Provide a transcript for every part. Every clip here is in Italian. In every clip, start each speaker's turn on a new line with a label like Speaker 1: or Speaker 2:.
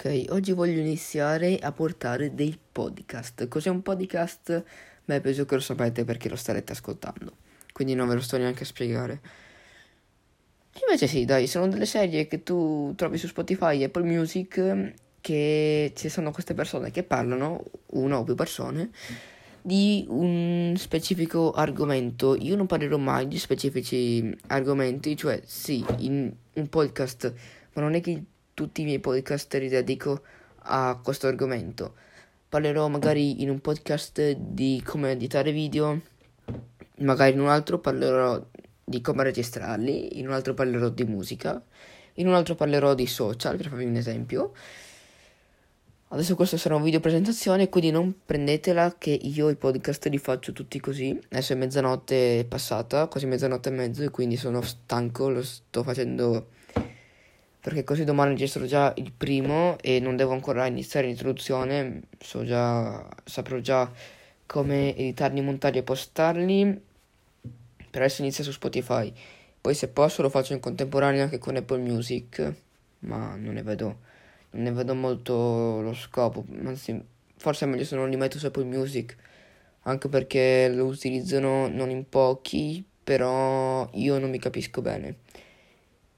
Speaker 1: Ok, oggi voglio iniziare a portare dei podcast. Cos'è un podcast? Beh, penso che lo sapete perché lo starete ascoltando, quindi non ve lo sto neanche a spiegare. Invece sì, dai, sono delle serie che tu trovi su Spotify e Apple Music che ci sono queste persone che parlano, una o più persone, di un specifico argomento. Io non parlerò mai di specifici argomenti, cioè sì, in un podcast, ma non è che tutti i miei podcast dedico a questo argomento. Parlerò magari in un podcast di come editare video, magari in un altro parlerò di come registrarli, in un altro parlerò di musica, in un altro parlerò di social, per farvi un esempio. Adesso questo sarà un video presentazione, quindi non prendetela che io i podcast li faccio tutti così. Adesso è mezzanotte passata, quasi mezzanotte e mezzo, e quindi sono stanco, lo sto facendo perché così domani registro già il primo e non devo ancora iniziare l'introduzione, so già, saprò già come editarli, montarli e postarli. Per adesso inizia su Spotify, poi se posso lo faccio in contemporanea anche con Apple Music, ma non ne vedo, non ne vedo molto lo scopo, anzi forse è meglio se non li metto su Apple Music, anche perché lo utilizzano non in pochi, però io non mi capisco bene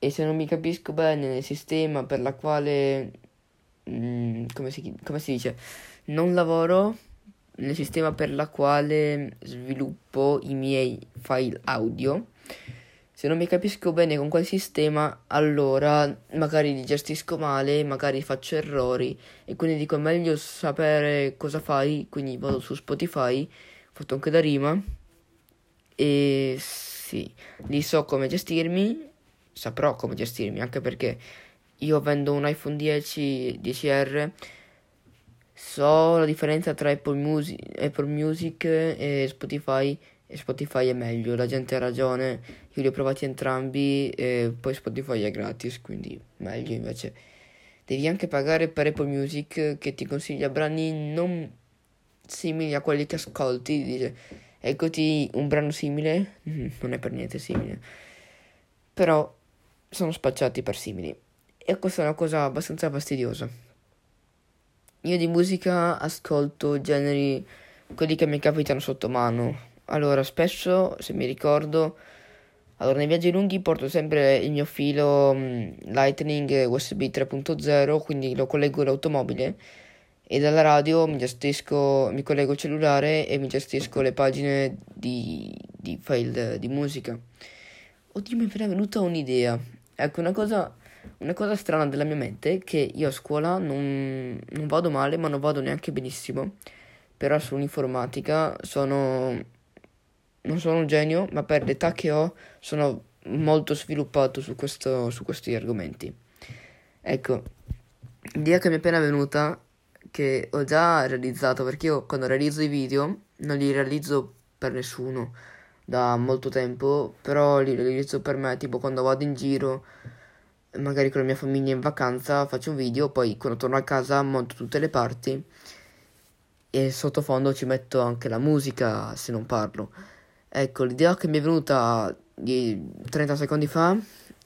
Speaker 1: e se non mi capisco bene nel sistema per la quale, mm, come, si, come si dice, non lavoro nel sistema per la quale sviluppo i miei file audio. Se non mi capisco bene con quel sistema, allora magari li gestisco male, magari faccio errori e quindi dico è meglio sapere cosa fai, quindi vado su Spotify, fatto anche da rima e sì, lì so come gestirmi saprò come gestirmi, anche perché io avendo un iPhone 10 10R so la differenza tra Apple Music, Apple Music e Spotify. E Spotify è meglio, la gente ha ragione, io li ho provati entrambi e poi Spotify è gratis, quindi meglio invece. Devi anche pagare per Apple Music che ti consiglia brani non simili a quelli che ascolti, dice eccoti un brano simile, non è per niente simile, però sono spacciati per simili. E questa è una cosa abbastanza fastidiosa. Io di musica ascolto generi, quelli che mi capitano sotto mano. Allora, spesso, se mi ricordo, allora nei viaggi lunghi porto sempre il mio filo um, Lightning USB 3.0, quindi lo collego all'automobile e dalla radio mi gestisco, mi collego il cellulare e mi gestisco le pagine di, di file di musica. Oddio, mi è venuta un'idea. Ecco, una cosa, una cosa strana della mia mente è che io a scuola non, non vado male, ma non vado neanche benissimo. Però sull'informatica sono... non sono un genio, ma per l'età che ho sono molto sviluppato su, questo, su questi argomenti. Ecco, l'idea che mi è appena venuta, che ho già realizzato, perché io quando realizzo i video non li realizzo per nessuno da molto tempo, però li realizzo per me, tipo quando vado in giro, magari con la mia famiglia in vacanza, faccio un video, poi quando torno a casa monto tutte le parti e sottofondo ci metto anche la musica se non parlo. Ecco, l'idea che mi è venuta 30 secondi fa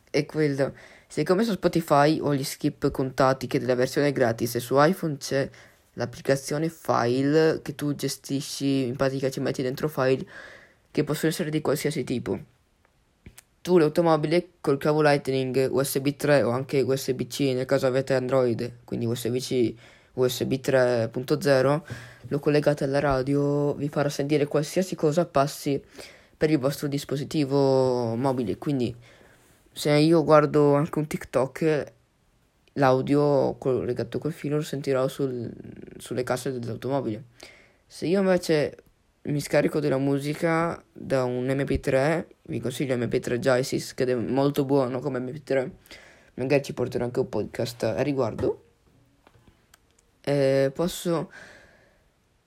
Speaker 1: è quella. Siccome su Spotify ho gli skip contati che della versione gratis e su iPhone c'è l'applicazione file che tu gestisci, in pratica ci metti dentro file che possono essere di qualsiasi tipo. Tu l'automobile col cavo Lightning USB 3 o anche USB-C nel caso avete Android, quindi USB-C USB 3.0, lo collegate alla radio, vi farà sentire qualsiasi cosa passi per il vostro dispositivo mobile. Quindi se io guardo anche un TikTok, l'audio collegato col filo lo sentirò sul, sulle casse dell'automobile. Se io invece mi scarico della musica da un MP3, vi consiglio MP3 Genesis che è molto buono come MP3, magari ci porterò anche un podcast a riguardo. Eh, posso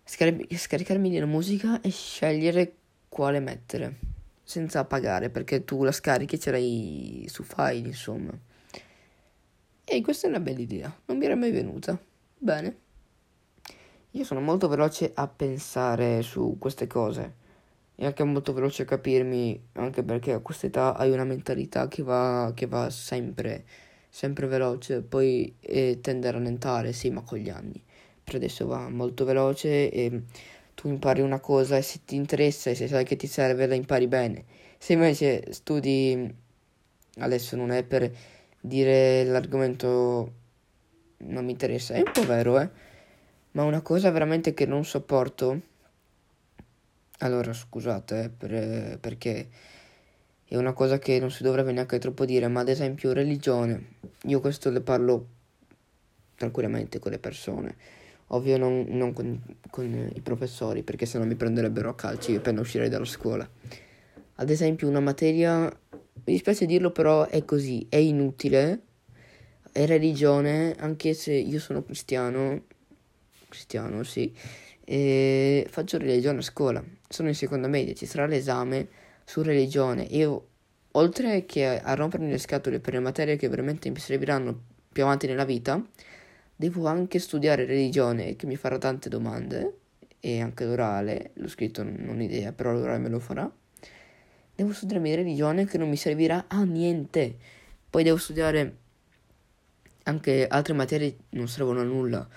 Speaker 1: scar- scaricarmi della musica e scegliere quale mettere senza pagare perché tu la scarichi e ce l'hai su file insomma. E questa è una bella idea, non mi era mai venuta. Bene. Io sono molto veloce a pensare su queste cose e anche molto veloce a capirmi, anche perché a questa età hai una mentalità che va, che va sempre, sempre veloce, poi eh, tende a rallentare, sì, ma con gli anni. Per adesso va molto veloce e tu impari una cosa e se ti interessa e se sai che ti serve la impari bene. Se invece studi, adesso non è per dire l'argomento non mi interessa, è un po' vero, eh, ma una cosa veramente che non sopporto, allora scusate, eh, per, perché è una cosa che non si dovrebbe neanche troppo dire, ma ad esempio religione, io questo le parlo tranquillamente con le persone, ovvio non, non con, con, i professori, perché sennò mi prenderebbero a calci appena uscirei dalla scuola. Ad esempio una materia, mi dispiace dirlo però è così, è inutile, è religione, anche se io sono cristiano, cristiano sì, e faccio religione a scuola, sono in seconda media, ci sarà l'esame su religione. Io, oltre che a rompermi le scatole per le materie che veramente mi serviranno più avanti nella vita, devo anche studiare religione, che mi farà tante domande, e anche l'orale, l'ho scritto non idea, però l'orale me lo farà. Devo studiare religione che non mi servirà a niente. Poi devo studiare anche altre materie non servono a nulla,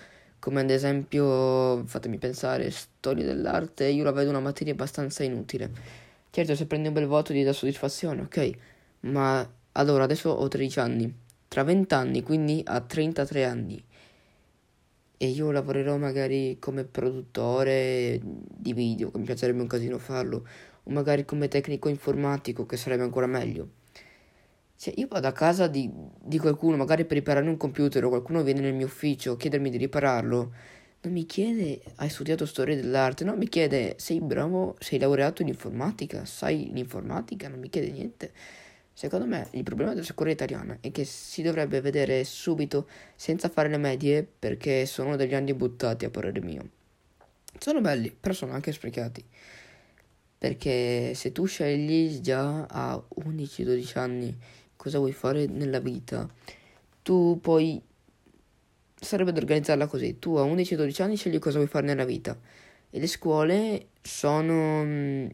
Speaker 1: come ad esempio, fatemi pensare, storia dell'arte, io la vedo una materia abbastanza inutile Certo, se prendi un bel voto ti dà soddisfazione, ok, ma allora adesso ho 13 anni, tra 20 anni, quindi a 33 anni, e io lavorerò magari come produttore di video, che mi piacerebbe un casino farlo, o magari come tecnico informatico, che sarebbe ancora meglio. Cioè, io vado a casa di, di qualcuno, magari per riparare un computer, o qualcuno viene nel mio ufficio a chiedermi di ripararlo non mi chiede hai studiato storia dell'arte, no, mi chiede sei bravo, sei laureato in informatica, sai l'informatica, non mi chiede niente. Secondo me il problema della scuola italiana è che si dovrebbe vedere subito senza fare le medie perché sono degli anni buttati a parere mio. Sono belli, però sono anche sprecati. Perché se tu scegli già a 11-12 anni cosa vuoi fare nella vita, tu poi sarebbe da organizzarla così. Tu a 11-12 anni scegli cosa vuoi fare nella vita. E le scuole sono... Mm,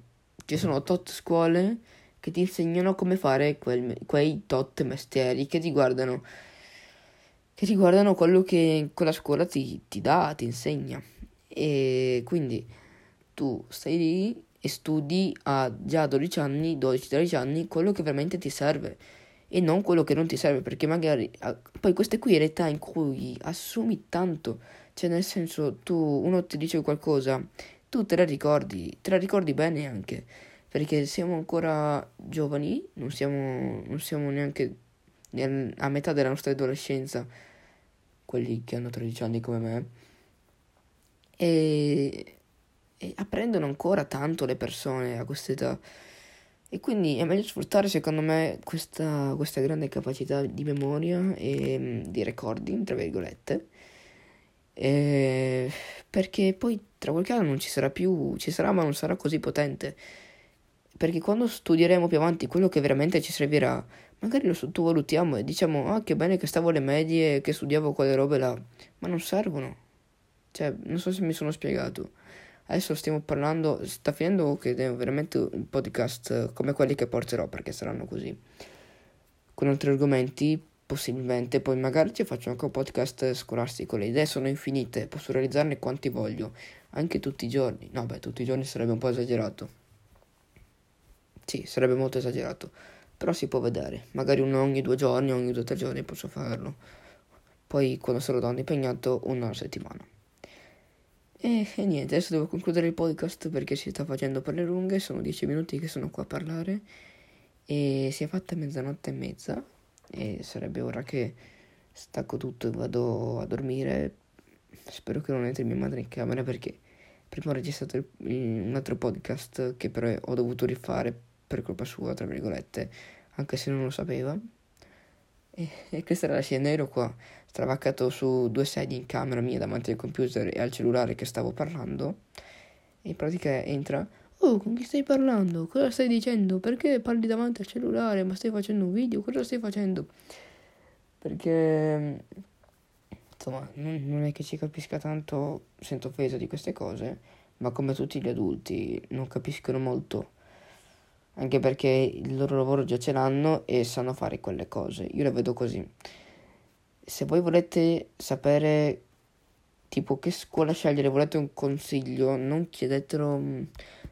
Speaker 1: ci sono tot scuole che ti insegnano come fare quel, quei tot mestieri che riguardano, che riguardano quello che quella scuola ti, ti dà, ti insegna. E quindi tu stai lì e studi a già 12 anni, 12-13 anni, quello che veramente ti serve e non quello che non ti serve, perché magari ah, poi queste qui è l'età in cui assumi tanto, cioè nel senso tu uno ti dice qualcosa, tu te la ricordi, te la ricordi bene anche, perché siamo ancora giovani, non siamo, non siamo neanche a metà della nostra adolescenza, quelli che hanno 13 anni come me, e, e apprendono ancora tanto le persone a questa età. E quindi è meglio sfruttare secondo me questa, questa grande capacità di memoria e mm, di recording, tra virgolette, e perché poi tra qualche anno non ci sarà più, ci sarà ma non sarà così potente. Perché quando studieremo più avanti quello che veramente ci servirà, magari lo sottovalutiamo e diciamo ah che bene che stavo alle medie, che studiavo quelle robe là, ma non servono. Cioè, non so se mi sono spiegato. Adesso stiamo parlando, sta finendo che è veramente un podcast come quelli che porterò perché saranno così. Con altri argomenti, possibilmente, poi magari ci faccio anche un podcast scolastico. Le idee sono infinite, posso realizzarne quanti voglio, anche tutti i giorni. No, beh, tutti i giorni sarebbe un po' esagerato. Sì, sarebbe molto esagerato, però si può vedere. Magari uno ogni due giorni, ogni due o tre giorni posso farlo. Poi quando sarò tanto impegnato, una settimana. E, e, niente, adesso devo concludere il podcast perché si sta facendo per le lunghe, sono dieci minuti che sono qua a parlare e si è fatta mezzanotte e mezza e sarebbe ora che stacco tutto e vado a dormire. Spero che non entri mia madre in camera perché prima ho registrato il, un altro podcast che però ho dovuto rifare per colpa sua, tra virgolette, anche se non lo sapeva. E, e questa era la scena, ero qua travaccato su due sedie in camera mia davanti al computer e al cellulare che stavo parlando. E in pratica entra. Oh, con chi stai parlando? Cosa stai dicendo? Perché parli davanti al cellulare? Ma stai facendo un video? Cosa stai facendo? Perché insomma, non, non è che ci capisca tanto, sento offesa di queste cose, ma come tutti gli adulti non capiscono molto anche perché il loro lavoro già ce l'hanno e sanno fare quelle cose. Io la vedo così. se voi volete sapere tipo che scuola scegliere, volete un consiglio, non chiedetelo,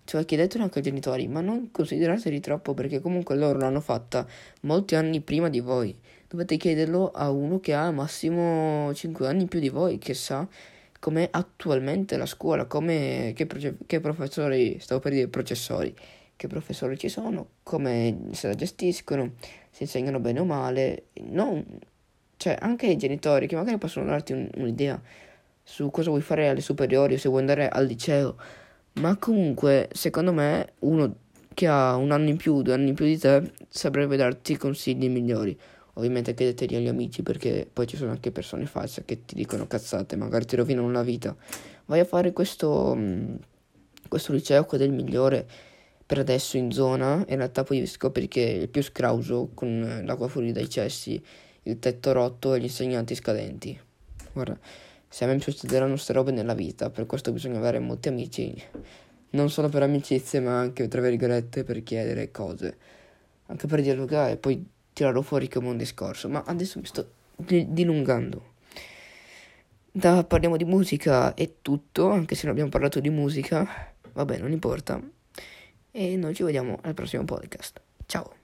Speaker 1: cioè chiedetelo anche ai genitori, ma non considerateli troppo perché comunque loro l'hanno fatta molti anni prima di voi. Dovete chiederlo a uno che ha massimo 5 anni più di voi, che sa com'è attualmente la scuola, come, che, proge- che professori, stavo per dire processori, che professori ci sono, come se la gestiscono, se insegnano bene o male, non, cioè anche i genitori che magari possono darti un, un'idea su cosa vuoi fare alle superiori o se vuoi andare al liceo, ma comunque secondo me uno che ha un anno in più, due anni in più di te, saprebbe darti consigli migliori. Ovviamente chiedeteli agli amici perché poi ci sono anche persone false che ti dicono cazzate, magari ti rovinano la vita. Vai a fare questo, mm, questo liceo è il migliore per adesso in zona in realtà poi scopri che è il più scrauso con l'acqua fuori dai cessi, il tetto rotto e gli insegnanti scadenti. Guarda, se a me succederanno queste robe nella vita, per questo bisogna avere molti amici, non solo per amicizie ma anche tra virgolette per chiedere cose, anche per dialogare e poi tirarlo fuori come un discorso, ma adesso mi sto dilungando. Da, parliamo di musica e tutto, anche se non abbiamo parlato di musica, vabbè, non importa. E noi ci vediamo al prossimo podcast. Ciao!